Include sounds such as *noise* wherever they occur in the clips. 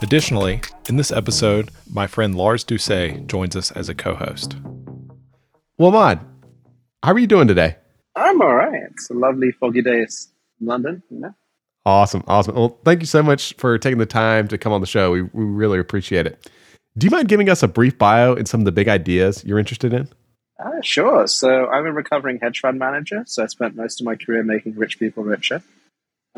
Additionally, in this episode, my friend Lars Doucet joins us as a co host. Well, Emad, how are you doing today? I'm all right. It's a lovely foggy day in London, you know? Awesome. Awesome. Well, thank you so much for taking the time to come on the show. We, we really appreciate it. Do you mind giving us a brief bio and some of the big ideas you're interested in? Uh, sure. So, I'm a recovering hedge fund manager. So, I spent most of my career making rich people richer.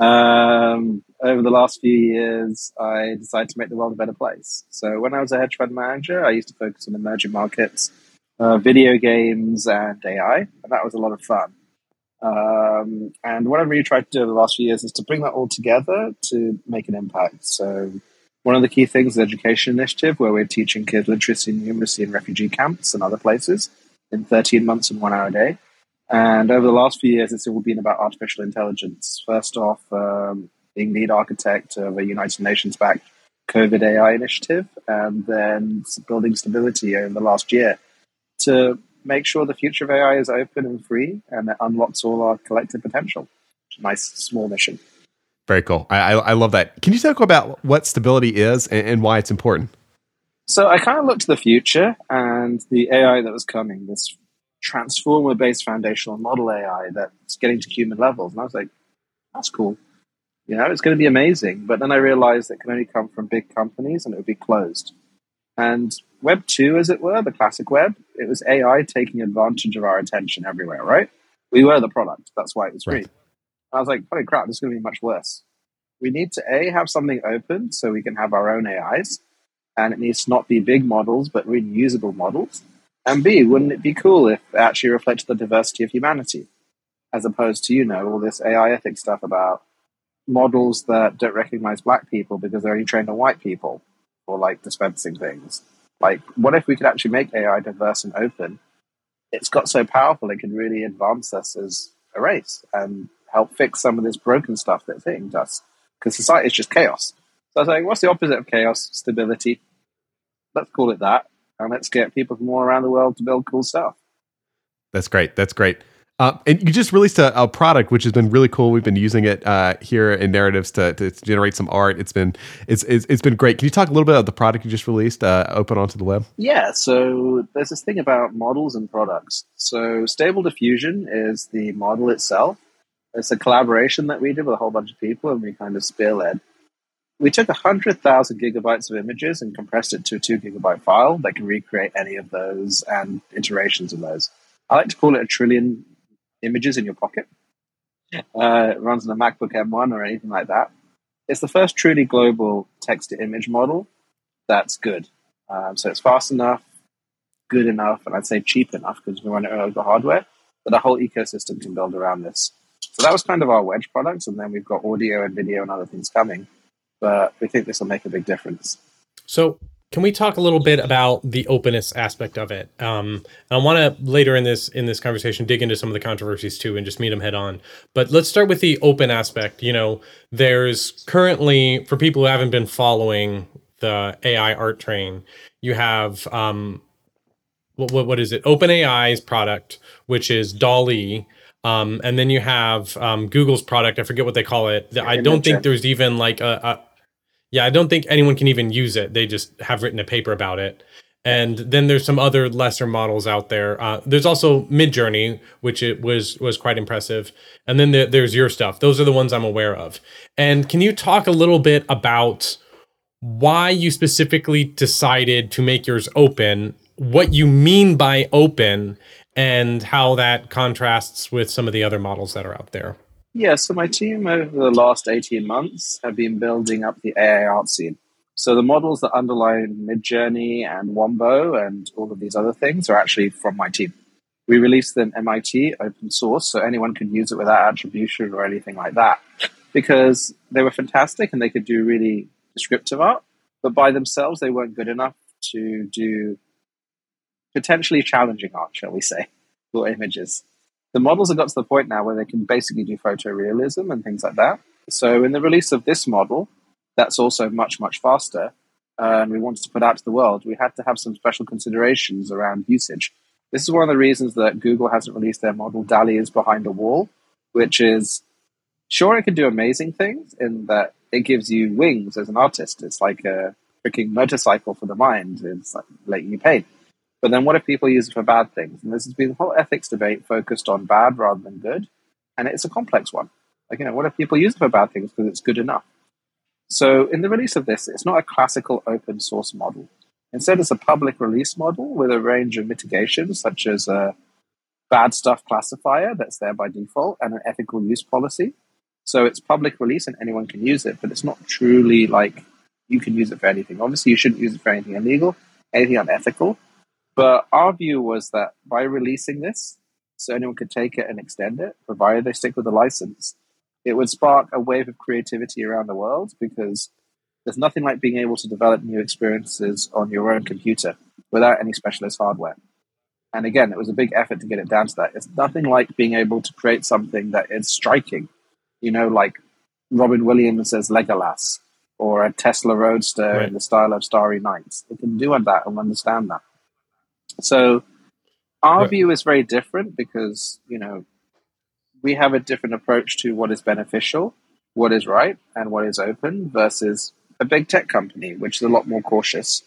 Um, over the last few years, I decided to make the world a better place. So when I was a hedge fund manager, I used to focus on emerging markets, uh, video games, and AI, and that was a lot of fun. Um, and what I've really tried to do over the last few years is to bring that all together to make an impact. So one of the key things is the education initiative, where we're teaching kids literacy and numeracy in refugee camps and other places in 13 months and one hour a day. And over the last few years, it's all been about artificial intelligence. First off, um, being lead architect of a United Nations backed COVID AI initiative, and then building stability over the last year to make sure the future of AI is open and free and it unlocks all our collective potential. Nice small mission. Very cool. I, I, love that. Can you talk about what stability is and, and why it's important? So I kind of looked to the future and the AI that was coming, this transformer based foundational model AI that's getting to human levels. And I was like, that's cool. You know, it's going to be amazing. But then I realized it can only come from big companies and it would be closed. And Web 2, as it were, the classic web, it was AI taking advantage of our attention everywhere, right? We were the product. That's why it was free. Right. I was like, holy crap, this is going to be much worse. We need to A, have something open so we can have our own AIs. And it needs to not be big models, but reusable models. And B, wouldn't it be cool if it actually reflected the diversity of humanity, as opposed to, you know, all this AI ethics stuff about models that don't recognize black people because they're only trained on white people or like dispensing things. Like, what if we could actually make AI diverse and open? It's got so powerful, it can really advance us as a race and help fix some of this broken stuff that's hitting us. Because society is just chaos. So I was like, what's the opposite of chaos? Stability. Let's call it that and let's get people from all around the world to build cool stuff. That's great. That's great. Uh, and you just released a, a, product which has been really cool. We've been using it uh, here in narratives to, to, generate some art. It's been it's, it's, it's been great. Can you talk a little bit about the product you just released, uh, open onto the web? Yeah. So there's this thing about models and products. So Stable Diffusion is the model itself. It's a collaboration that we did with a whole bunch of people, and we kind of spearled we took 100,000 gigabytes of images and compressed it to a two gigabyte file that can recreate any of those and iterations of those. I like to call it a trillion images in your pocket. Uh, it runs on a MacBook M1 or anything like that. It's the first truly global text to image model that's good. Um, so it's fast enough, good enough, and I'd say cheap enough because we run it over the hardware that a whole ecosystem can build around this. So that was kind of our wedge products, and then we've got audio and video and other things coming but we think this will make a big difference. So, can we talk a little bit about the openness aspect of it? Um, I want to later in this in this conversation dig into some of the controversies too, and just meet them head on. But let's start with the open aspect. You know, there's currently for people who haven't been following the AI art train, you have um, what, what, what is it? OpenAI's product, which is DALL-E, um, and then you have um, Google's product. I forget what they call it. I don't think there's even like a, a yeah, I don't think anyone can even use it. They just have written a paper about it. And then there's some other lesser models out there. Uh, there's also Midjourney, which it was was quite impressive. And then the, there's your stuff. Those are the ones I'm aware of. And can you talk a little bit about why you specifically decided to make yours open? What you mean by open, and how that contrasts with some of the other models that are out there? Yeah, so my team over the last 18 months have been building up the AI art scene. So the models that underlie Midjourney and Wombo and all of these other things are actually from my team. We released them MIT open source, so anyone could use it without attribution or anything like that, because they were fantastic and they could do really descriptive art. but by themselves, they weren't good enough to do potentially challenging art, shall we say, *laughs* for images. The models have got to the point now where they can basically do photorealism and things like that. So, in the release of this model, that's also much, much faster, uh, and we wanted to put out to the world, we had to have some special considerations around usage. This is one of the reasons that Google hasn't released their model DALL-E is behind a wall, which is sure it can do amazing things in that it gives you wings as an artist. It's like a freaking motorcycle for the mind. It's like letting you paint. But then what if people use it for bad things? And this has been the whole ethics debate focused on bad rather than good. And it's a complex one. Like, you know, what if people use it for bad things because it's good enough? So in the release of this, it's not a classical open source model. Instead, it's a public release model with a range of mitigations, such as a bad stuff classifier that's there by default and an ethical use policy. So it's public release and anyone can use it, but it's not truly like you can use it for anything. Obviously, you shouldn't use it for anything illegal, anything unethical. But our view was that by releasing this, so anyone could take it and extend it, provided they stick with the license, it would spark a wave of creativity around the world because there's nothing like being able to develop new experiences on your own computer without any specialist hardware. And again, it was a big effort to get it down to that. It's nothing like being able to create something that is striking, you know, like Robin Williams as Legolas or a Tesla Roadster right. in the style of Starry Nights. It can do that and understand that. So our right. view is very different because, you know, we have a different approach to what is beneficial, what is right, and what is open versus a big tech company, which is a lot more cautious,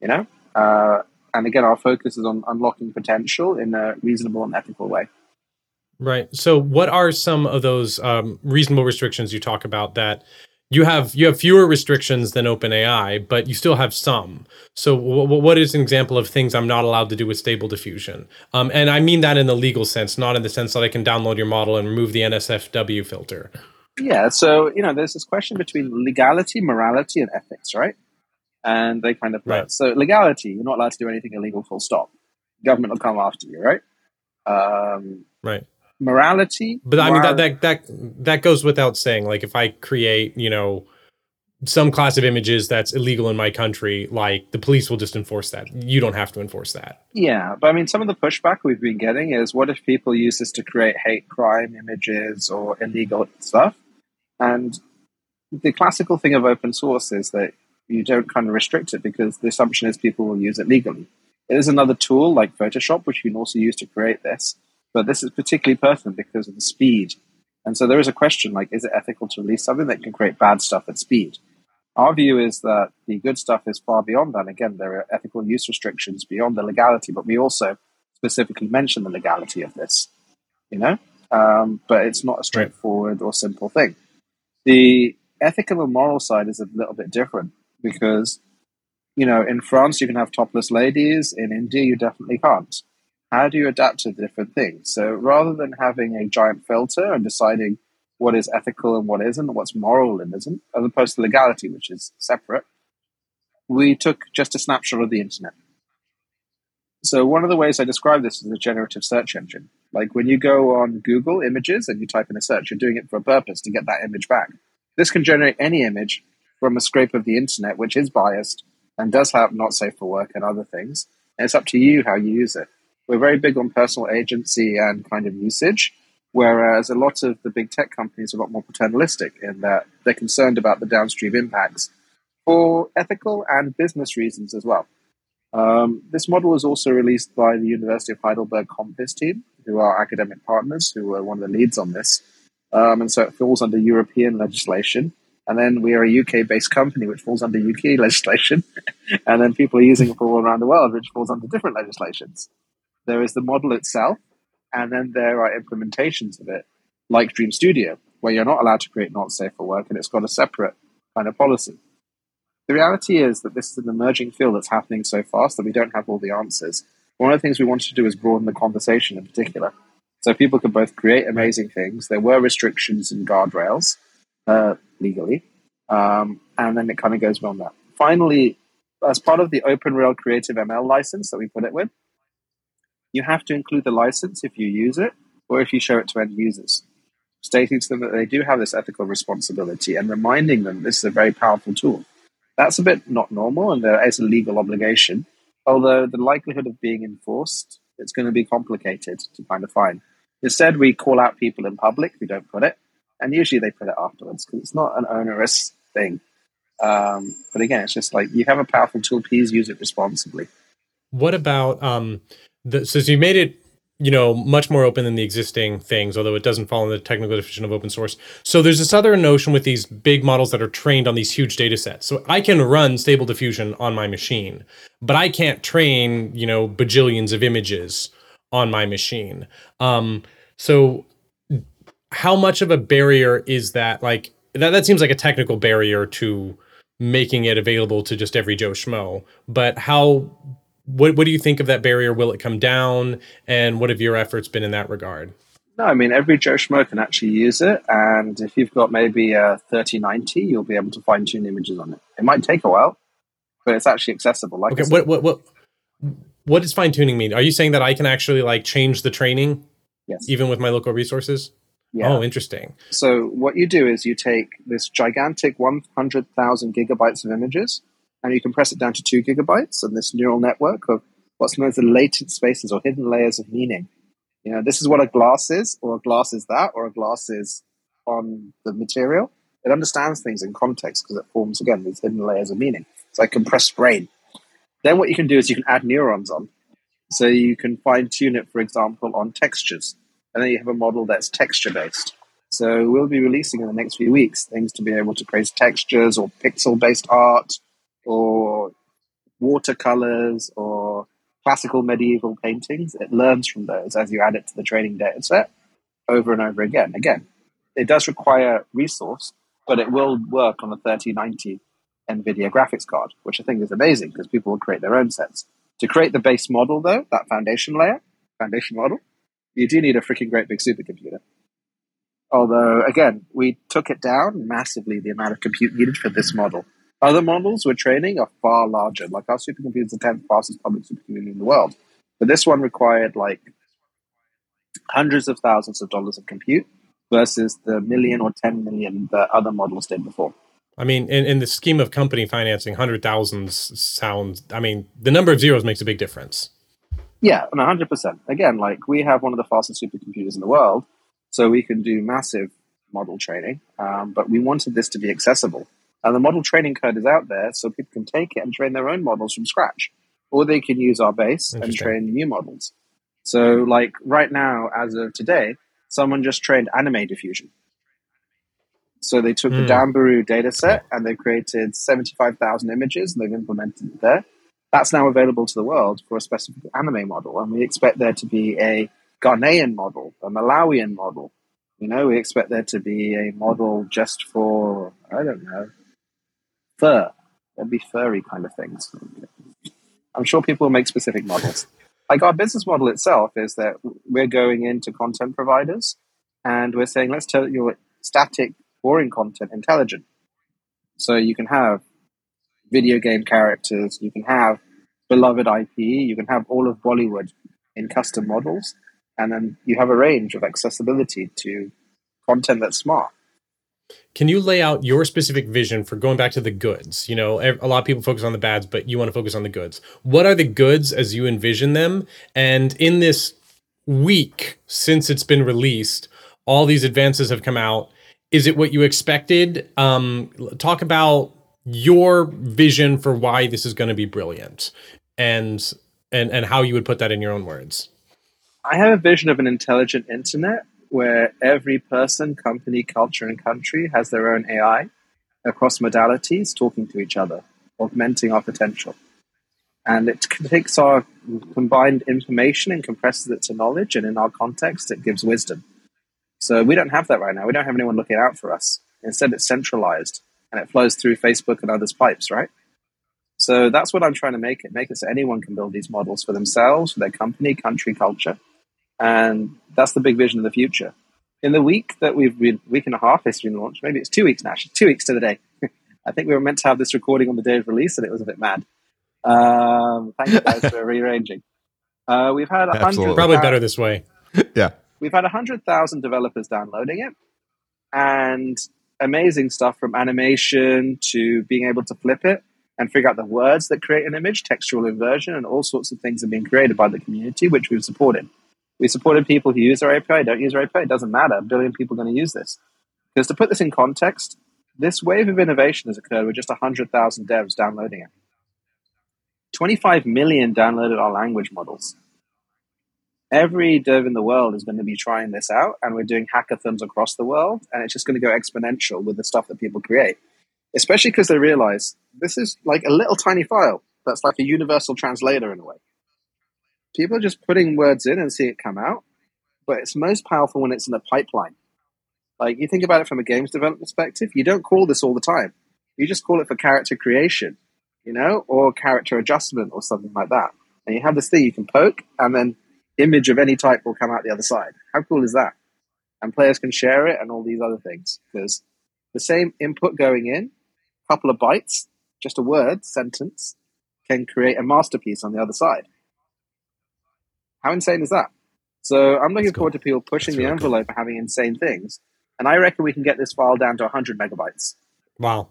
you know? Uh, and again, our focus is on unlocking potential in a reasonable and ethical way. Right. So, what are some of those um, reasonable restrictions you talk about that you have you have fewer restrictions than OpenAI, but you still have some. So, w- what is an example of things I'm not allowed to do with Stable Diffusion? Um, and I mean that in the legal sense, not in the sense that I can download your model and remove the NSFW filter. Yeah. So, you know, there's this question between legality, morality, and ethics, right? and they kind of play. Right. So legality, you're not allowed to do anything illegal. Full stop. Government will come after you, right? Um, right. Morality, but I mean that that that that goes without saying. Like if I create, you know, some class of images that's illegal in my country, like the police will just enforce that. You don't have to enforce that. Yeah, but I mean, some of the pushback we've been getting is, what if people use this to create hate crime images or illegal stuff? And the classical thing of open source is that you don't kind of restrict it because the assumption is people will use it legally. It is another tool like Photoshop, which you can also use to create this, but this is particularly pertinent because of the speed. And so there is a question like, is it ethical to release something that can create bad stuff at speed? Our view is that the good stuff is far beyond that. Again, there are ethical use restrictions beyond the legality, but we also specifically mention the legality of this, you know? Um, but it's not a straightforward or simple thing. The ethical and moral side is a little bit different because you know in France you can have topless ladies, in India you definitely can't. How do you adapt to the different things? So rather than having a giant filter and deciding what is ethical and what isn't, what's moral and isn't, as opposed to legality, which is separate, we took just a snapshot of the internet. So one of the ways I describe this is a generative search engine. Like when you go on Google Images and you type in a search, you're doing it for a purpose to get that image back. This can generate any image from a scrape of the internet, which is biased and does have not safe for work and other things. And it's up to you how you use it. We're very big on personal agency and kind of usage, whereas a lot of the big tech companies are a lot more paternalistic in that they're concerned about the downstream impacts for ethical and business reasons as well. Um, this model was also released by the University of Heidelberg CompVis team, who are academic partners, who were one of the leads on this. Um, and so it falls under European legislation. And then we are a UK based company, which falls under UK *laughs* legislation. and then people are using it for all around the world, which falls under different legislations. There is the model itself, and then there are implementations of it, like Dream Studio, where you're not allowed to create not safe for work, and it's got a separate kind of policy. The reality is that this is an emerging field that's happening so fast that we don't have all the answers. One of the things we wanted to do is broaden the conversation in particular. So people could both create amazing things. There were restrictions and guardrails, uh, legally. Um, and then it kind of goes beyond that. Finally, as part of the OpenRail Creative ML license that we put it with, you have to include the license if you use it or if you show it to end users, stating to them that they do have this ethical responsibility and reminding them this is a very powerful tool. That's a bit not normal, and there is a legal obligation. Although the likelihood of being enforced, it's going to be complicated to kind of find. Instead, we call out people in public who don't put it, and usually they put it afterwards because it's not an onerous thing. Um, but again, it's just like you have a powerful tool, please use it responsibly. What about um, the, so you made it you know much more open than the existing things although it doesn't fall in the technical definition of open source. So there's this other notion with these big models that are trained on these huge data sets. So i can run stable diffusion on my machine but i can't train you know bajillions of images on my machine. Um, so how much of a barrier is that? Like that, that seems like a technical barrier to making it available to just every joe schmo but how what what do you think of that barrier? Will it come down? And what have your efforts been in that regard? No, I mean every Joe Schmo can actually use it, and if you've got maybe a thirty ninety, you'll be able to fine tune images on it. It might take a while, but it's actually accessible. Like okay, what what what what does fine tuning mean? Are you saying that I can actually like change the training? Yes. Even with my local resources. Yeah. Oh, interesting. So what you do is you take this gigantic one hundred thousand gigabytes of images, and you compress it down to two gigabytes and this neural network of what's known as the latent spaces or hidden layers of meaning. You know, this is what a glass is, or a glass is that, or a glass is on the material. It understands things in context because it forms again these hidden layers of meaning. It's like compressed brain. Then what you can do is you can add neurons on. So you can fine tune it, for example, on textures. And then you have a model that's texture based. So we'll be releasing in the next few weeks things to be able to create textures or pixel based art or watercolors or classical medieval paintings, it learns from those as you add it to the training data set over and over again. Again, it does require resource, but it will work on a 3090 NVIDIA graphics card, which I think is amazing because people will create their own sets. To create the base model, though, that foundation layer, foundation model, you do need a freaking great big supercomputer. Although, again, we took it down massively the amount of compute needed for this model. Other models we're training are far larger. Like our supercomputer is the 10th fastest public supercomputer in the world. But this one required like hundreds of thousands of dollars of compute versus the million or 10 million that other models did before. I mean, in, in the scheme of company financing, hundred thousands sounds. I mean, the number of zeros makes a big difference. Yeah, and hundred percent. Again, like we have one of the fastest supercomputers in the world, so we can do massive model training. Um, but we wanted this to be accessible. And the model training code is out there so people can take it and train their own models from scratch. Or they can use our base and train new models. So, like right now, as of today, someone just trained anime diffusion. So they took mm. the hmm. Danbooru data set and they created 75,000 images and they've implemented it there. That's now available to the world for a specific anime model. And we expect there to be a Ghanaian model, a Malawian model. You know, we expect there to be a model just for, I don't know, fur. There'd be furry kind of things. I'm sure people will make specific models. Like our business model itself is that we're going into content providers and we're saying, let's tell your static, boring content intelligent. So you can have video game characters, you can have beloved IP, you can have all of Bollywood in custom models, and then you have a range of accessibility to content that's smart. Can you lay out your specific vision for going back to the goods? You know, a lot of people focus on the bads, but you want to focus on the goods. What are the goods as you envision them? And in this week since it's been released, all these advances have come out. Is it what you expected? Um, talk about your vision for why this is going to be brilliant, and and and how you would put that in your own words. I have a vision of an intelligent internet where every person, company, culture, and country has their own AI across modalities talking to each other, augmenting our potential. And it takes our combined information and compresses it to knowledge, and in our context, it gives wisdom. So we don't have that right now. We don't have anyone looking out for us. Instead, it's centralized and it flows through Facebook and others' pipes, right? So that's what I'm trying to make it make it so anyone can build these models for themselves, for their company, country, culture, and that's the big vision of the future. In the week that we've been, week and a half, it's been launched. Maybe it's two weeks now. Two weeks to the day. *laughs* I think we were meant to have this recording on the day of release, and it was a bit mad. Um, thank you guys for *laughs* rearranging. Uh, we've had a hundred. Probably better this way. *laughs* yeah. We've had hundred thousand developers downloading it, and amazing stuff from animation to being able to flip it and figure out the words that create an image, textual inversion, and all sorts of things are being created by the community, which we've supported. We supported people who use our API, don't use our API, it doesn't matter. A billion people are going to use this. Because to put this in context, this wave of innovation has occurred with just 100,000 devs downloading it. 25 million downloaded our language models. Every dev in the world is going to be trying this out, and we're doing hackathons across the world, and it's just going to go exponential with the stuff that people create. Especially because they realize this is like a little tiny file that's like a universal translator in a way. People are just putting words in and see it come out, but it's most powerful when it's in a pipeline. Like you think about it from a games development perspective, you don't call this all the time. You just call it for character creation, you know, or character adjustment or something like that. And you have this thing you can poke, and then image of any type will come out the other side. How cool is that? And players can share it and all these other things because the same input going in, a couple of bytes, just a word, sentence, can create a masterpiece on the other side. How insane is that? So I'm looking forward to people pushing the envelope cool. and having insane things. And I reckon we can get this file down to 100 megabytes. Wow.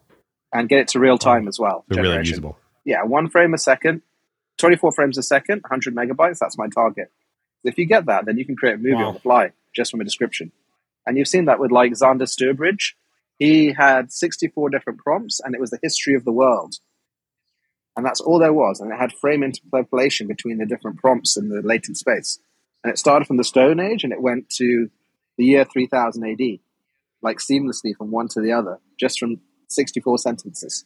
And get it to real time wow. as well. They're really usable. Yeah, one frame a second, 24 frames a second, 100 megabytes. That's my target. If you get that, then you can create a movie wow. on the fly just from a description. And you've seen that with like Xander Steenbrugge. He had 64 different prompts and it was the history of the world. And that's all there was. And it had frame interpolation between the different prompts in the latent space. And it started from the Stone Age and it went to the year 3000 AD, like seamlessly from one to the other, just from 64 sentences.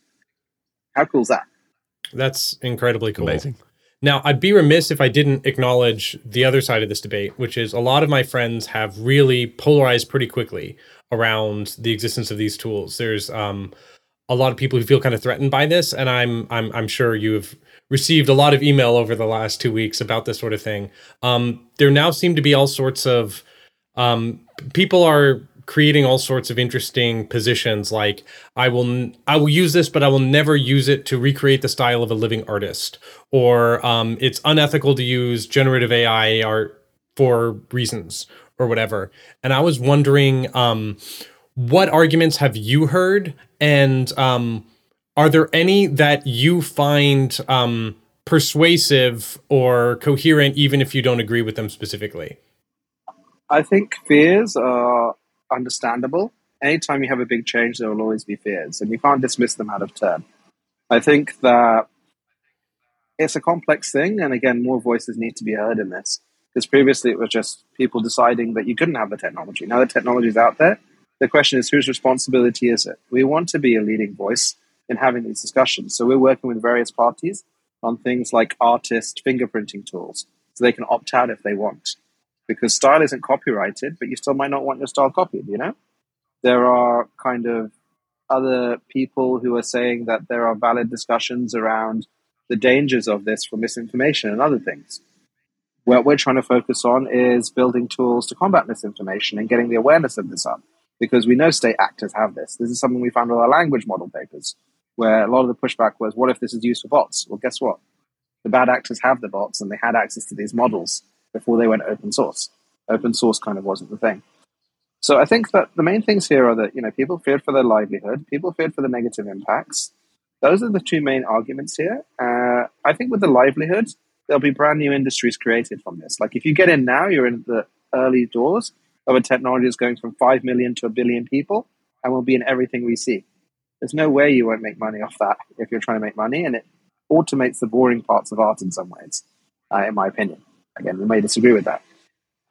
How cool is that? That's incredibly cool. Amazing. Now, I'd be remiss if I didn't acknowledge the other side of this debate, which is a lot of my friends have really polarized pretty quickly around the existence of these tools. There's um, a lot of people who feel kind of threatened by this, and I'm I'm I'm sure you've received a lot of email over the last two weeks about this sort of thing. Um, there now seem to be all sorts of um, people are creating all sorts of interesting positions like i will i will use this but i will never use it to recreate the style of a living artist or um, it's unethical to use generative ai art for reasons or whatever and i was wondering um, what arguments have you heard and um, are there any that you find um, persuasive or coherent even if you don't agree with them specifically I think fears are understandable. Anytime you have a big change, there will always be fears, and you can't dismiss them out of turn. I think that it's a complex thing, and again, more voices need to be heard in this. Because previously it was just people deciding that you couldn't have the technology. Now the technology is out there. The question is, whose responsibility is it? We want to be a leading voice in having these discussions. So we're working with various parties on things like artist fingerprinting tools, so they can opt out if they want because style isn't copyrighted, but you still might not want your style copied, you know? There are kind of other people who are saying that there are valid discussions around the dangers of this for misinformation and other things. What we're trying to focus on is building tools to combat misinformation and getting the awareness of this up because we know state actors have this. This is something we found with our language model papers, where a lot of the pushback was, what if this is used for bots? Well, guess what? The bad actors have the bots and they had access to these models before they went open source. Open source kind of wasn't the thing. So I think that the main things here are that you know people feared for their livelihood, people feared for the negative impacts. Those are the two main arguments here. Uh, I think with the livelihood, there'll be brand new industries created from this. Like if you get in now, you're in the early doors of a technology that's going from five million to a billion people, and will be in everything we see. There's no way you won't make money off that if you're trying to make money, and it automates the boring parts of art in some ways, uh, in my opinion. Again, we may disagree with that.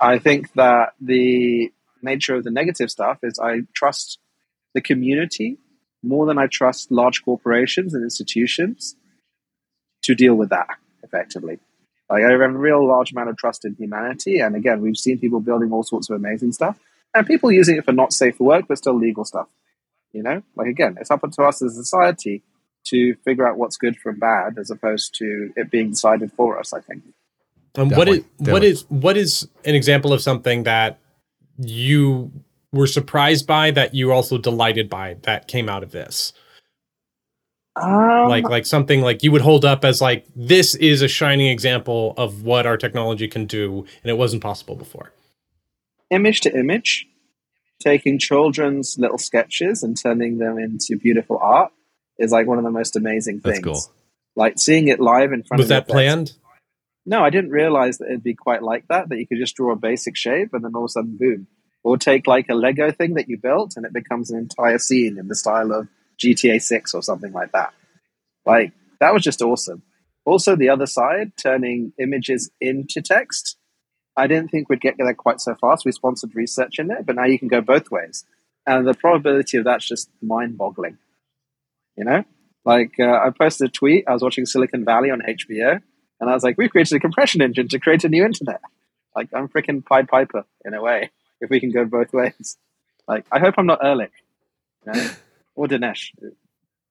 I think that the nature of the negative stuff is I trust the community more than I trust large corporations and institutions to deal with that effectively. Like I have a real large amount of trust in humanity, and again, we've seen people building all sorts of amazing stuff, and people using it for not safe for work but still legal stuff. You know, like again, it's up to us as a society to figure out what's good from bad, as opposed to it being decided for us. I think. Um, what is what is what is an example of something that you were surprised by that you were also delighted by that came out of this? Um, like like something like you would hold up as like this is a shining example of what our technology can do and it wasn't possible before. Image to image taking children's little sketches and turning them into beautiful art is like one of the most amazing things. That's cool. Like seeing it live in front Was of that face. planned? No, I didn't realize that it'd be quite like that, that you could just draw a basic shape and then all of a sudden, boom. Or take like a Lego thing that you built and it becomes an entire scene in the style of GTA 6 or something like that. Like, that was just awesome. Also, the other side, turning images into text. I didn't think we'd get there quite so fast. We sponsored research in it, but now you can go both ways. And the probability of that's just mind boggling. You know? Like, uh, I posted a tweet. I was watching Silicon Valley on HBO, and I was like, we've created a compression engine to create a new internet. Like, I'm freaking Pied Piper in a way, if we can go both ways. Like, I hope I'm not Ehrlich, you know? Or Dinesh.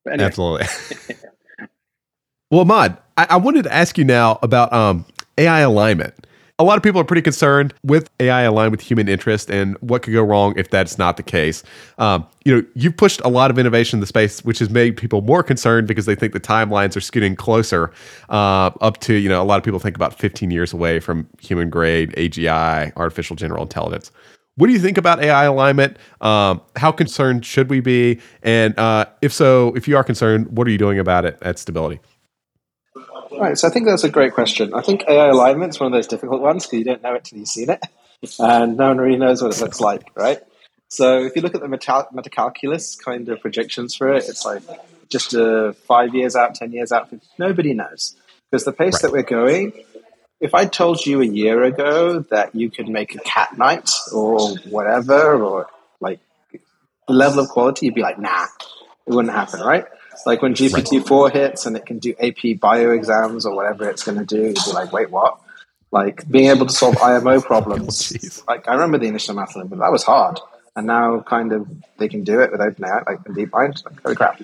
Anyway, Absolutely. *laughs* well, Emad, I, I wanted to ask you now about um, AI alignment. A lot of people are pretty concerned with AI aligned with human interest and what could go wrong if that's not the case. Um, you know, you've pushed a lot of innovation in the space, which has made people more concerned because they think the timelines are getting closer uh, up to, you know, a lot of people think about 15 years away from human grade AGI, artificial general intelligence. What do you think about AI alignment? Um, how concerned should we be? And uh, if so, if you are concerned, what are you doing about it at Stability? Right, so I think that's a great question. I think AI alignment is one of those difficult ones because you don't know it till you've seen it, and no one really knows what it looks like, right? So if you look at the meta- metacalculus kind of projections for it, it's like just uh, five years out, ten years out. Nobody knows because the pace Right. that we're going. If I told you a year ago that you could make a cat knight or whatever, or like the level of quality, you'd be like, nah, it wouldn't happen, right? Like when GPT four hits and it can do AP bio exams or whatever it's going to do, you'd be like, wait, what? Like being able to solve IMO *laughs* problems. Oh, jeez. like I remember the initial math but that was hard, and now kind of they can do it with OpenAI, like in DeepMind. Like, holy crap!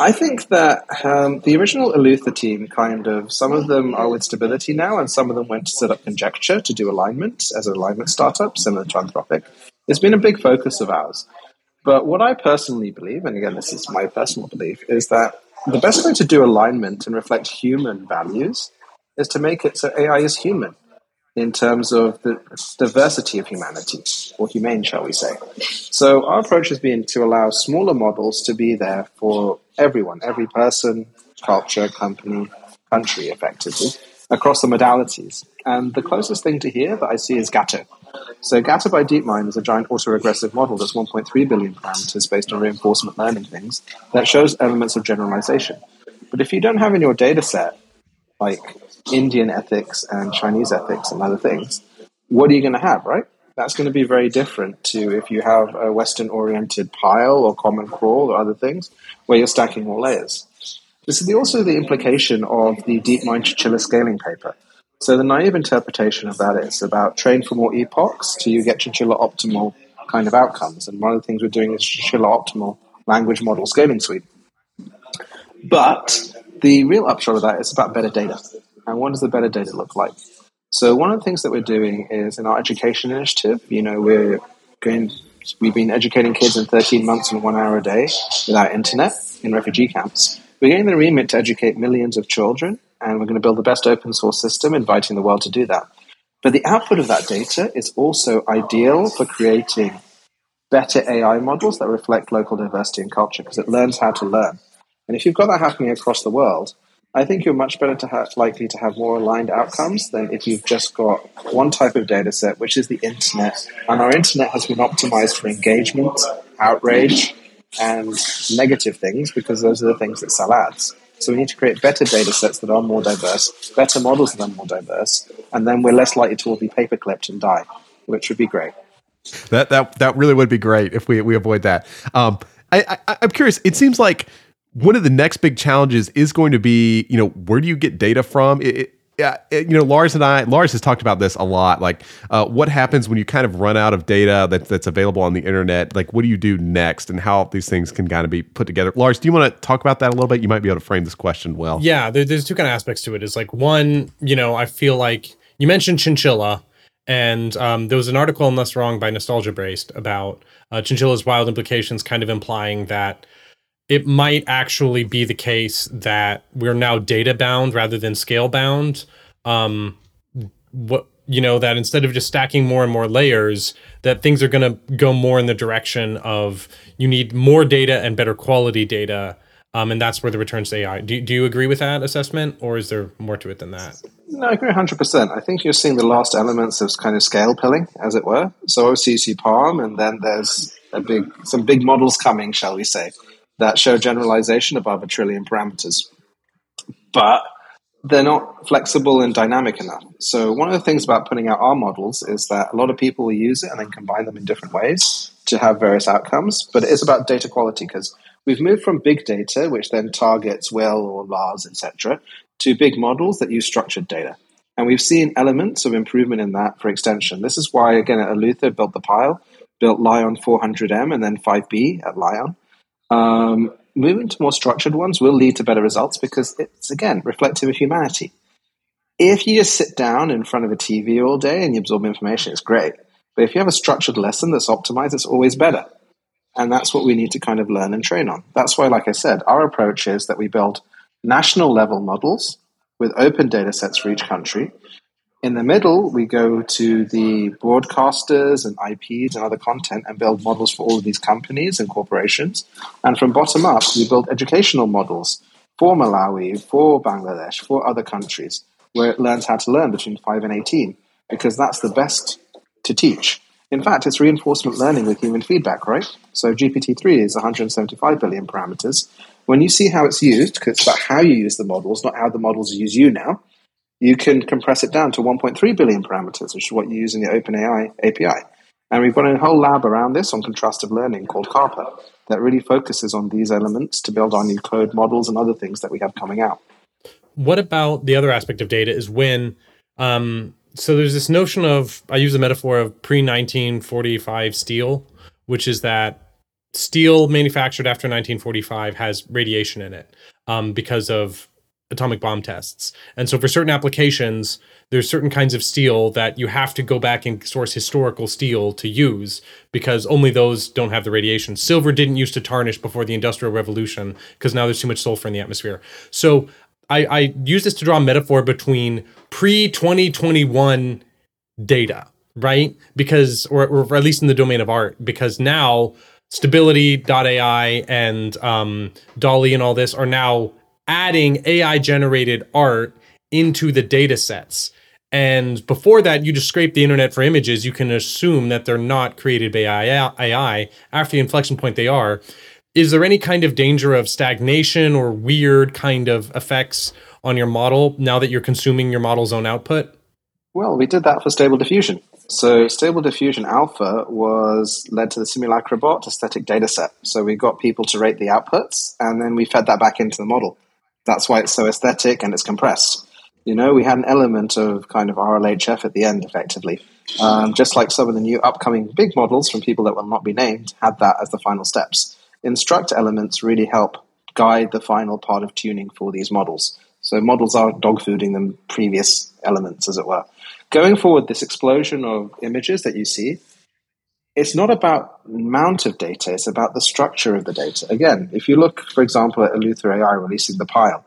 I think that um, the original Eleuther team kind of some of them are with Stability now, and some of them went to set up Conjecture to do alignment as an alignment startup, similar to Anthropic. It's been a big focus of ours. But what I personally believe, and again, this is my personal belief, is that the best way to do alignment and reflect human values is to make it so AI is human in terms of the diversity of humanity, or humane, shall we say. So our approach has been to allow smaller models to be there for everyone, every person, culture, company, country, effectively, across the modalities. And the closest thing to here that I see is Gato. So Gato by DeepMind is a giant autoregressive model that's 1.3 billion parameters based on reinforcement learning things that shows elements of generalization. But if you don't have in your data set like Indian ethics and Chinese ethics and other things, what are you going to have, right? That's going to be very different to if you have a Western oriented pile or common crawl or other things where you're stacking more layers. This is the, also the implication of the DeepMind Chinchilla scaling paper. So the naive interpretation of that is about train for more epochs till you get Chinchilla optimal kind of outcomes. And one of the things we're doing is Chinchilla optimal language model scaling suite. But the real upshot of that is about better data. And what does the better data look like? So one of the things that we're doing is in our education initiative, you know, we're going we've been educating kids in 13 months and one hour a day without internet in refugee camps. We're getting the remit to educate millions of children, and we're going to build the best open source system, inviting the world to do that. But the output of that data is also ideal for creating better AI models that reflect local diversity and culture because it learns how to learn. And if you've got that happening across the world, I think you're much better to have, likely to have more aligned outcomes than if you've just got one type of data set, which is the internet. And our internet has been optimized for engagement, outrage, and negative things because those are the things that sell ads. So we need to create better data sets that are more diverse, better models that are more diverse, and then we're less likely to all be paper clipped and die, which would be great. That that that really would be great if we we avoid that. Um, I, I I'm curious. It seems like one of the next big challenges is going to be, you know, where do you get data from? It, it, yeah, you know, Lars and I, Lars has talked about this a lot. Like, uh, what happens when you kind of run out of data that, that's available on the internet? Like, what do you do next, and how these things can kind of be put together? Lars, do you want to talk about that a little bit? You might be able to frame this question well. Yeah, there, there's two kind of aspects to it. Is like one, you know, I feel like you mentioned chinchilla, and um, there was an article, unless wrong, by nostalgebraist about uh, chinchilla's wild implications, kind of implying that it might actually be the case that we're now data bound rather than scale bound. Um, what you know that instead of just stacking more and more layers that things are going to go more in the direction of you need more data and better quality data um, and that's where the returns to ai do, do you agree with that assessment or is there more to it than that? No i agree 100% i think you're seeing the last elements of kind of scale pilling as it were. So see palm and then there's a big some big models coming shall we say that show generalization above a trillion parameters but they're not flexible and dynamic enough. So one of the things about putting out our models is that a lot of people will use it and then combine them in different ways to have various outcomes. But it is about data quality because we've moved from big data, which then targets well or Lars, etc., to big models that use structured data. And we've seen elements of improvement in that for extension. This is why, again, at Eleuther built the pile, built LAION 400M and then 5B at LAION. Um, moving to more structured ones will lead to better results because it's, again, reflective of humanity. If you just sit down in front of a TV all day and you absorb information, it's great. But if you have a structured lesson that's optimized, it's always better. And that's what we need to kind of learn and train on. That's why, like I said, our approach is that we build national level models with open data sets for each country in the middle, we go to the broadcasters and IPs and other content and build models for all of these companies and corporations. And from bottom up, we build educational models for Malawi, for Bangladesh, for other countries, where it learns how to learn between 5 and 18, because that's the best to teach. In fact, it's reinforcement learning with human feedback, right? So GPT-3 is 175 billion parameters. When you see how it's used, because it's about how you use the models, not how the models use you now, you can compress it down to 1.3 billion parameters, which is what you use in the OpenAI API. And we've got a whole lab around this on contrastive learning called Carper that really focuses on these elements to build our new code models and other things that we have coming out. What about the other aspect of data is when, um, so there's this notion of, I use the metaphor of pre 1945 steel, which is that steel manufactured after 1945 has radiation in it um, because of atomic bomb tests. And so for certain applications, there's certain kinds of steel that you have to go back and source historical steel to use because only those don't have the radiation. Silver didn't used to tarnish before the Industrial Revolution because now there's too much sulfur in the atmosphere. So I, I use this to draw a metaphor between pre 2021 data, right? Because, or, or at least in the domain of art, because now stability.ai and um, DALL-E and all this are now adding AI generated art into the data sets. And before that, you just scrape the internet for images. You can assume that they're not created by AI. After the inflection point, they are. Is there any kind of danger of stagnation or weird kind of effects on your model now that you're consuming your model's own output? Well, we did that for Stable Diffusion. So Stable Diffusion Alpha was led to the Simulacrobot aesthetic dataset. So we got people to rate the outputs, and then we fed that back into the model. That's why it's so aesthetic and it's compressed. You know, we had an element of kind of RLHF at the end, effectively. Um, just like some of the new upcoming big models from people that will not be named had that as the final steps. Instruct elements really help guide the final part of tuning for these models. So models are dogfooding them previous elements, as it were. Going forward, this explosion of images that you see it's not about amount of data, it's about the structure of the data. Again, if you look, for example, at Eleuther AI releasing the pile,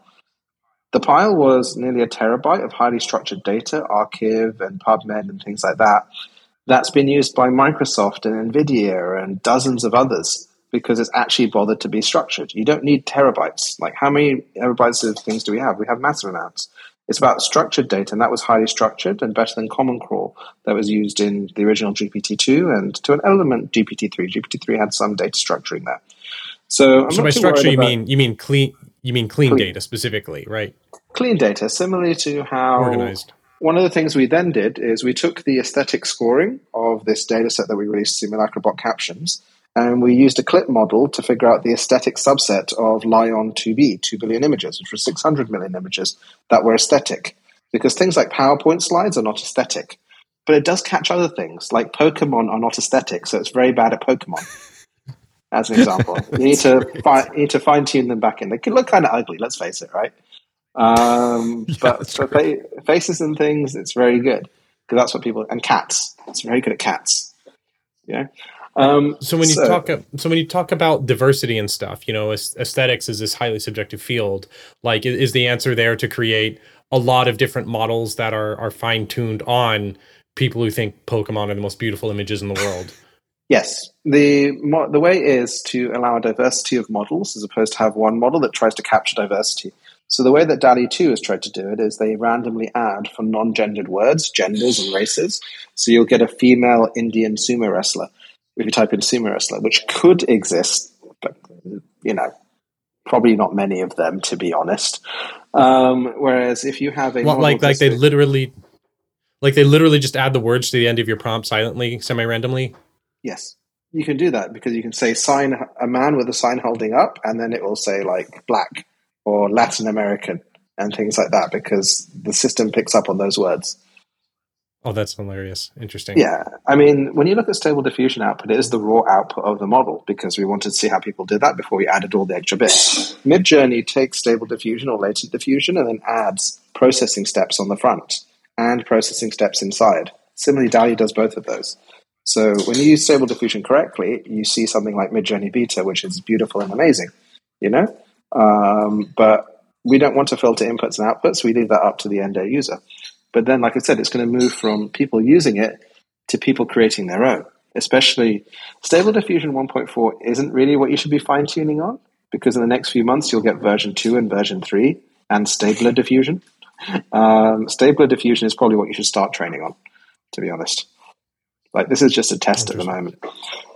the pile was nearly a terabyte of highly structured data, arXiv and PubMed and things like that. That's been used by Microsoft and NVIDIA and dozens of others because it's actually bothered to be structured. You don't need terabytes. Like, how many terabytes of things do we have? We have massive amounts. It's about structured data, and that was highly structured and better than Common Crawl that was used in the original GPT-2 and to an element GPT-3. GPT-3 had some data structuring there. So, I'm so by structure, you mean you mean clean you mean clean, clean, data specifically, right? Clean data, similarly to how organized. One of the things we then did is we took the aesthetic scoring of this data set that we released, Simulacrobot Captions, and we used a clip model to figure out the aesthetic subset of LAION 2B, 2 billion images, which was 600 million images that were aesthetic. Because things like PowerPoint slides are not aesthetic, but it does catch other things, like Pokemon are not aesthetic, so it's very bad at Pokemon. *laughs* as an example, *laughs* you need to fi- you need to fine tune them back in. They can look kind of ugly, let's face it, right? Um, *laughs* yeah, but for fa- faces and things, it's very good because that's what people and cats. It's very good at cats. Yeah. Um, so when you so, talk, so when you talk about diversity and stuff, you know, aesthetics is this highly subjective field. Like, is the answer there to create a lot of different models that are are fine tuned on people who think Pokemon are the most beautiful images in the world? Yes, the the way is to allow a diversity of models as opposed to have one model that tries to capture diversity. So the way that DALL-E 2 has tried to do it is they randomly add for non-gendered words, genders and races. So you'll get a female Indian sumo wrestler if you type in sumo wrestler, which could exist, but you know, probably not many of them to be honest. Um, whereas if you have a well, like like they literally like they literally just add the words to the end of your prompt silently, semi-randomly. Yes, you can do that because you can say sign a man with a sign holding up, and then it will say like black or Latin American and things like that because the system picks up on those words. Oh, that's hilarious. Interesting. Yeah. I mean, when you look at stable diffusion output, it is the raw output of the model because we wanted to see how people did that before we added all the extra bits. *sighs* Midjourney takes stable diffusion or latent diffusion and then adds processing steps on the front and processing steps inside. Similarly, DALL-E does both of those. So when you use stable diffusion correctly, you see something like Midjourney Beta, which is beautiful and amazing, you know? Um, but we don't want to filter inputs and outputs. We leave that up to the end user. But then, like I said, it's going to move from people using it to people creating their own. Especially Stable Diffusion 1.4 isn't really what you should be fine tuning on because in the next few months you'll get version 2 and version 3 and Stabler Diffusion. Um, Stabler Diffusion is probably what you should start training on, to be honest. Like this is just a test at the moment.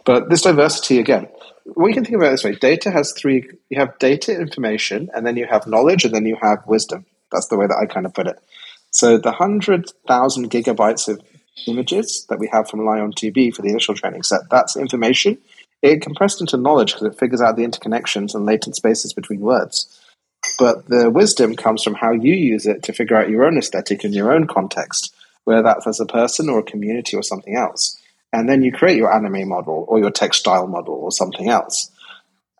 But this diversity again, we can think about it this way: data has three. You have data, information, and then you have knowledge, and then you have wisdom. That's the way that I kind of put it. So the hundred thousand gigabytes of images that we have from LAION 2B for the initial training set, that's information. It compressed into knowledge because it figures out the interconnections and latent spaces between words. But the wisdom comes from how you use it to figure out your own aesthetic in your own context whether that's as a person or a community or something else. And then you create your anime model or your textile model or something else.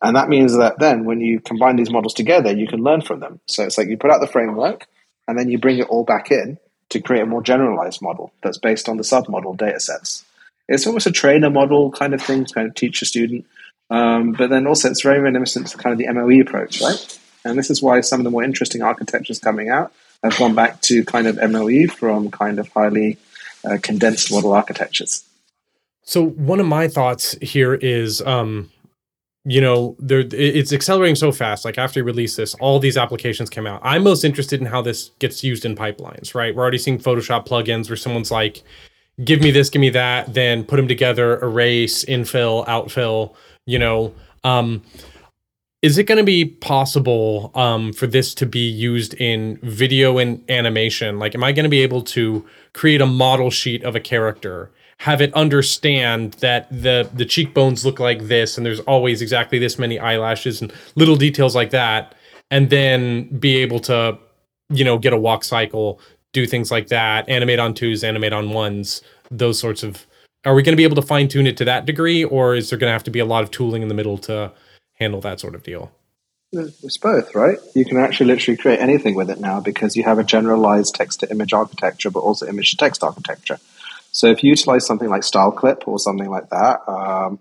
And that means that then when you combine these models together, you can learn from them. So it's like you put out the framework and then you bring it all back in to create a more generalized model that's based on the submodel data sets. It's almost a trainer model kind of thing to kind of teach a student. Um, but then also it's very reminiscent to kind of the MOE approach, right? And this is why some of the more interesting architectures coming out I've gone back to kind of MOE from kind of highly uh, condensed model architectures. So one of my thoughts here is, um, you know, there it's accelerating so fast. Like after you release this, all these applications come out. I'm most interested in how this gets used in pipelines. Right, we're already seeing Photoshop plugins where someone's like, "Give me this, give me that," then put them together, erase, infill, outfill. You know, um, is it going to be possible um, for this to be used in video and animation? Like, am I going to be able to create a model sheet of a character, have it understand that the the cheekbones look like this, and there's always exactly this many eyelashes and little details like that, and then be able to, you know, get a walk cycle, do things like that, animate on twos, animate on ones, those sorts of. Are we going to be able to fine tune it to that degree, or is there going to have to be a lot of tooling in the middle to handle that sort of deal? It's both, right? You can actually literally create anything with it now because you have a generalized text to image architecture, but also image to text architecture. So if you utilize something like StyleClip or something like that, um,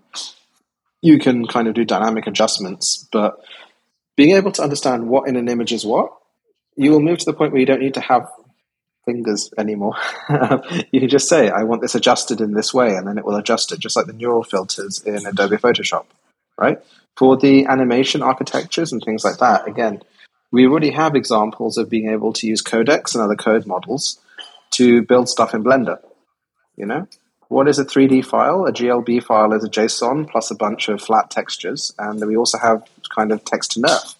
you can kind of do dynamic adjustments. But being able to understand what in an image is what, you will move to the point where you don't need to have fingers anymore. *laughs* you can just say, I want this adjusted in this way, and then it will adjust it, just like the neural filters in Adobe Photoshop, right? For the animation architectures and things like that, again, we already have examples of being able to use Codex and other code models to build stuff in Blender. You know, what is a 3D file? A GLB file is a JSON plus a bunch of flat textures, and then we also have kind of text to nerf.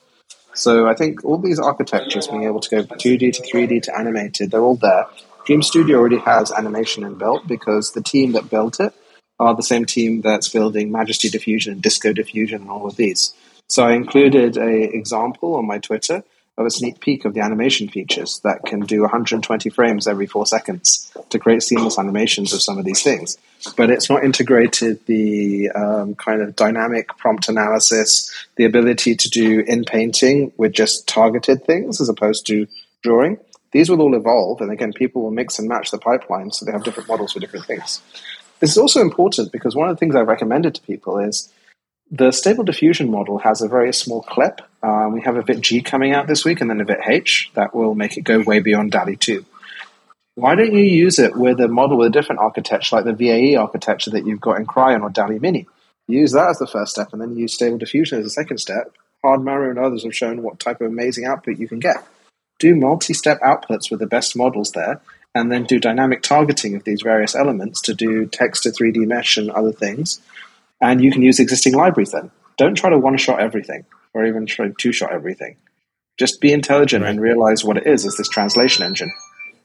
So I think all these architectures, being able to go 2D to 3D to animated, they're all there. Dream Studio already has animation inbuilt because the team that built it are the same team that's building Majesty Diffusion and Disco Diffusion and all of these. So I included a example on my Twitter of a sneak peek of the animation features that can do 120 frames every four seconds to create seamless animations of some of these things. But it's not integrated the um, kind of dynamic prompt analysis, the ability to do in painting with just targeted things as opposed to drawing. These will all evolve, and again, people will mix and match the pipeline so they have different models for different things. this is also important because one of the things I've recommended to people is the stable diffusion model has a very small clip. Um, we have a ViT-G coming out this week and then a ViT-H that will make it go way beyond DALL-E 2. Why don't you use it with a model with a different architecture, like the VAE architecture that you've got in Craiyon or DALL-E Mini? Use that as the first step, and then use stable diffusion as the second step. hardmaru and others have shown what type of amazing output you can get. Do multi-step outputs with the best models there, and then do dynamic targeting of these various elements to do text to 3D mesh and other things. And you can use existing libraries then. Don't try to one shot everything or even try to shot everything. Just be intelligent right. and realize what it is is this translation engine.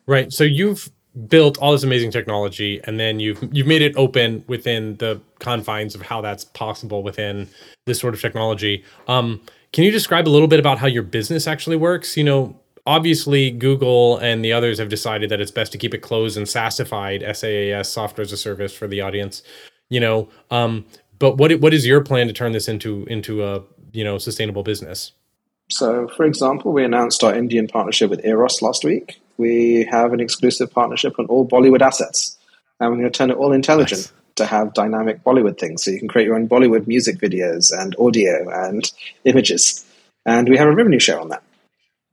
Right. So you've built all this amazing technology and then you've you've made it open within the confines of how that's possible within this sort of technology. Um, can you describe a little bit about how your business actually works? You know, obviously Google and the others have decided that it's best to keep it closed and SaaSified, SaaS, software as a service for the audience. You know, um, but what what is your plan to turn this into into a you know sustainable business? So, for example, we announced our Indian partnership with Eros last week. We have an exclusive partnership on all Bollywood assets, and we're going to turn it all intelligent. Nice to have dynamic Bollywood things. So you can create your own Bollywood music videos and audio and images. And we have a revenue share on that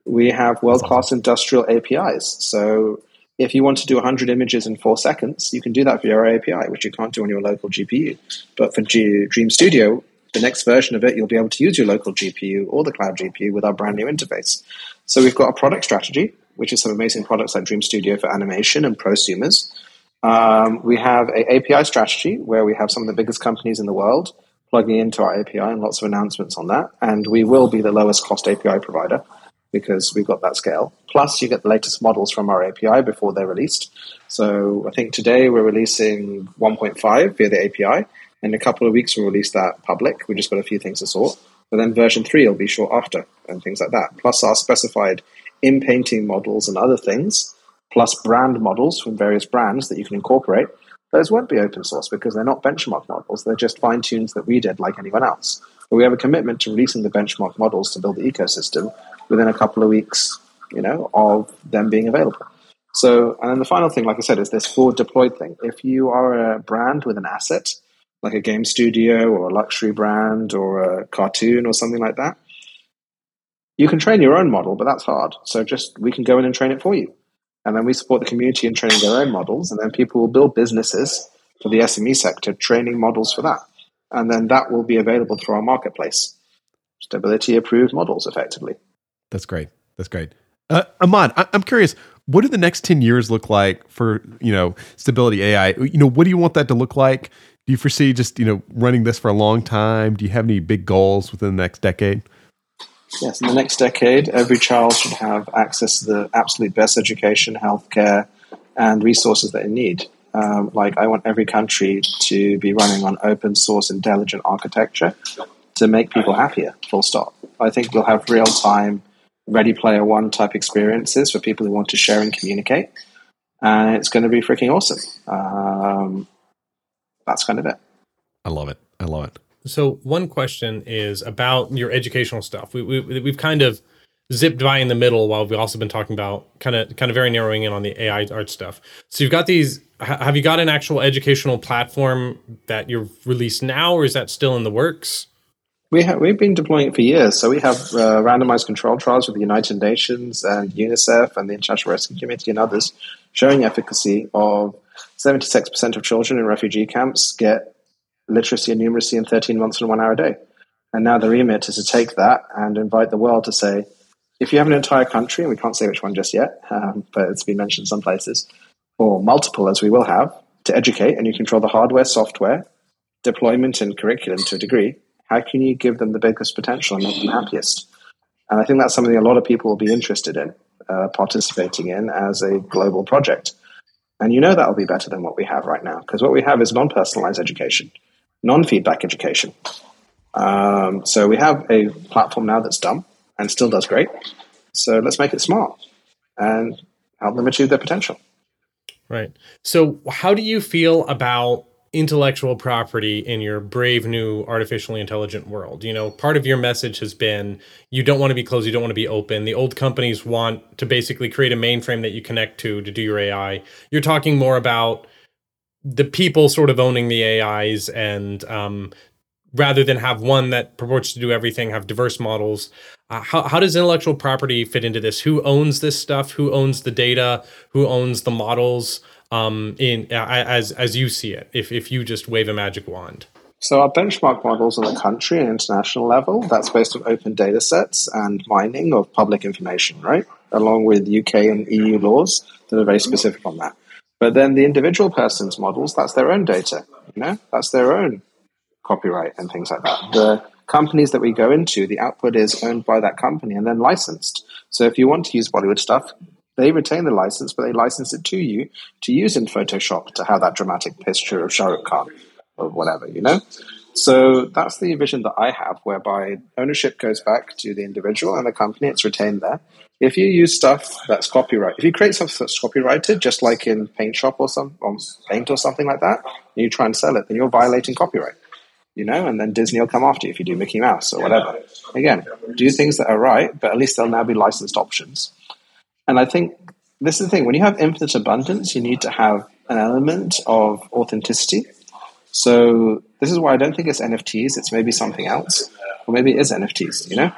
we have world class industrial APIs. So if you want to do 100 images in four seconds, you can do that via our API, which you can't do on your local GPU. But for G- Dream Studio, the next version of it, you'll be able to use your local GPU or the cloud GPU with our brand new interface. So we've got a product strategy, which is some amazing products like Dream Studio for animation and prosumers. Um, we have a API strategy where we have some of the biggest companies in the world plugging into our API and lots of announcements on that. And we will be the lowest cost API provider because we've got that scale. Plus, you get the latest models from our API before they're released. So I think today we're releasing 1.5 via the API. In a couple of weeks, we'll release that public. We just got a few things to sort. But then version 3 will be short after and things like that. Plus our specified in painting models and other things, plus brand models from various brands that you can incorporate. Those won't be open source because they're not benchmark models. They're just fine tunes that we did like anyone else. But we have a commitment to releasing the benchmark models to build the ecosystem within a couple of weeks, you know, of them being available. So, and then the final thing, like I said, is this forward deployed thing. If you are a brand with an asset, like a game studio or a luxury brand or a cartoon or something like that, you can train your own model, but that's hard. So just we can go in and train it for you. And then we support the community in training their own models, and then people will build businesses for the SME sector training models for that. And then that will be available through our marketplace. Stability approved models effectively. That's great. That's great. Uh, Emad, I- am curious. What do the next ten years look like for you know stability AI? You know, what do you want that to look like? Do you foresee just you know running this for a long time? Do you have any big goals within the next decade? Yes, in the next decade, every child should have access to the absolute best education, healthcare, and resources that they need. Um, like, I want every country to be running on open source intelligent architecture to make people happier, full stop. I think we'll have real time Ready Player One type experiences for people who want to share and communicate. And it's going to be freaking awesome. Um, that's kind of it. I love it. I love it. So one question is about your educational stuff. We, we we've kind of zipped by in the middle while we've also been talking about kind of kind of very narrowing in on the AI art stuff. So you've got these. Have you got an actual educational platform that you're released now, or is that still in the works? We have, we've been deploying it for years. So we have uh, randomized control trials with the United Nations and UNICEF and the International Rescue Committee and others showing efficacy of 76% of children in refugee camps get literacy and numeracy in 13 months and one hour a day. And now the remit is to take that and invite the world to say, if you have an entire country, and we can't say which one just yet, um, but it's been mentioned in some places, or multiple as we will have, to educate and you control the hardware, software, deployment, and curriculum to a degree, how can you give them the biggest potential and make them happiest? And I think that's something a lot of people will be interested in uh, participating in as a global project. And you know that will be better than what we have right now because what we have is non personalized education, non feedback education. Um, so we have a platform now that's dumb and still does great. So let's make it smart and help them achieve their potential. Right. So, how do you feel about intellectual property in your brave new artificially intelligent world. You know, part of your message has been you don't want to be closed, you don't want to be open. The old companies want to basically create a mainframe that you connect to to do your AI. You're talking more about the people sort of owning the AIs and um, rather than have one that purports to do everything, have diverse models. Uh, how, how does intellectual property fit into this? Who owns this stuff? Who owns the data? Who owns the models? Um, in as as you see it, if if you just wave a magic wand. So our benchmark models on the country and international level, that's based on open data sets and mining of public information, right? Along with UK and EU laws that are very specific on that. But then the individual person's models, that's their own data, you know, that's their own copyright and things like that. The companies that we go into, the output is owned by that company and then licensed. So if you want to use Bollywood stuff, they retain the license, but they license it to you to use in Photoshop to have that dramatic picture of Shah Rukh Khan or whatever, you know? So that's the vision that I have, whereby ownership goes back to the individual and the company, it's retained there. If you use stuff that's copyright, if you create stuff that's copyrighted, just like in Paint Shop or some or Paint or something like that, and you try and sell it, then you're violating copyright. You know, and then Disney will come after you if you do Mickey Mouse or whatever. Again, do things that are right, but at least they'll now be licensed options. And I think this is the thing: when you have infinite abundance, you need to have an element of authenticity so this is why I don't think it's NFTs. It's maybe something else, or maybe it is NFTs. You know,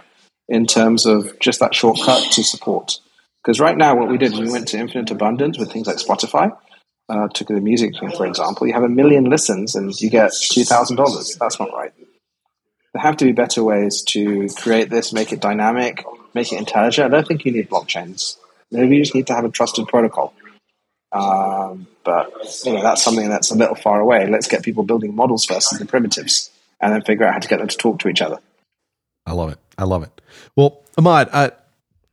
in terms of just that shortcut to support. Because right now, what we did, we went to infinite abundance with things like Spotify. Uh, took the music thing, for example. You have a million listens and you get two thousand dollars. That's not right. There have to be better ways to create this, make it dynamic, make it intelligent. I don't think you need blockchains. Maybe you just need to have a trusted protocol. Um, but you know, that's something that's a little far away. Let's get people building models first as the primitives, and then figure out how to get them to talk to each other. I love it. I love it. Well, Emad, uh,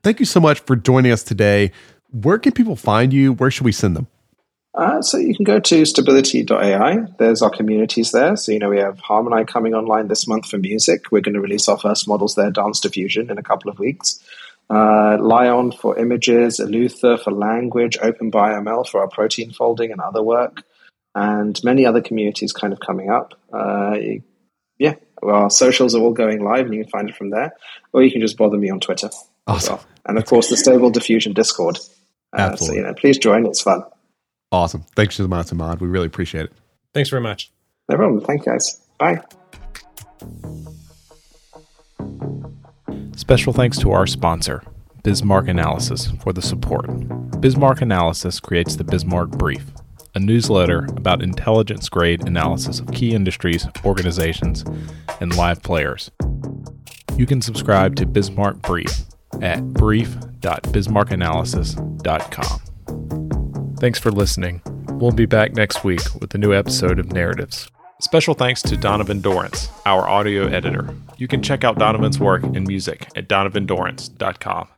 thank you so much for joining us today. Where can people find you? Where should we send them? Uh, so you can go to stability.ai. There's our communities there. So, you know, we have Harmony coming online this month for music. We're going to release our first models there, Dance Diffusion, in a couple of weeks uh, LAION for images, Eleuther for language, OpenBioML for our protein folding and other work, and many other communities kind of coming up. Uh, yeah, well, our socials are all going live, and you can find it from there, or you can just bother me on Twitter. Awesome. Well. And of course, the Stable Diffusion Discord. Uh, so you know, please join; it's fun. Awesome. Thanks so much, Emad. We really appreciate it. Thanks very much. No problem. Thank you, guys. Bye. Special thanks to our sponsor, Bismarck Analysis, for the support. Bismarck Analysis creates the Bismarck Brief, a newsletter about intelligence grade analysis of key industries, organizations, and live players. You can subscribe to Bismarck Brief at brief.bismarckanalysis.com. Thanks for listening. We'll be back next week with a new episode of Narratives. Special thanks to Donovan Dorrance, our audio editor. You can check out Donovan's work and music at donovandorrance.com.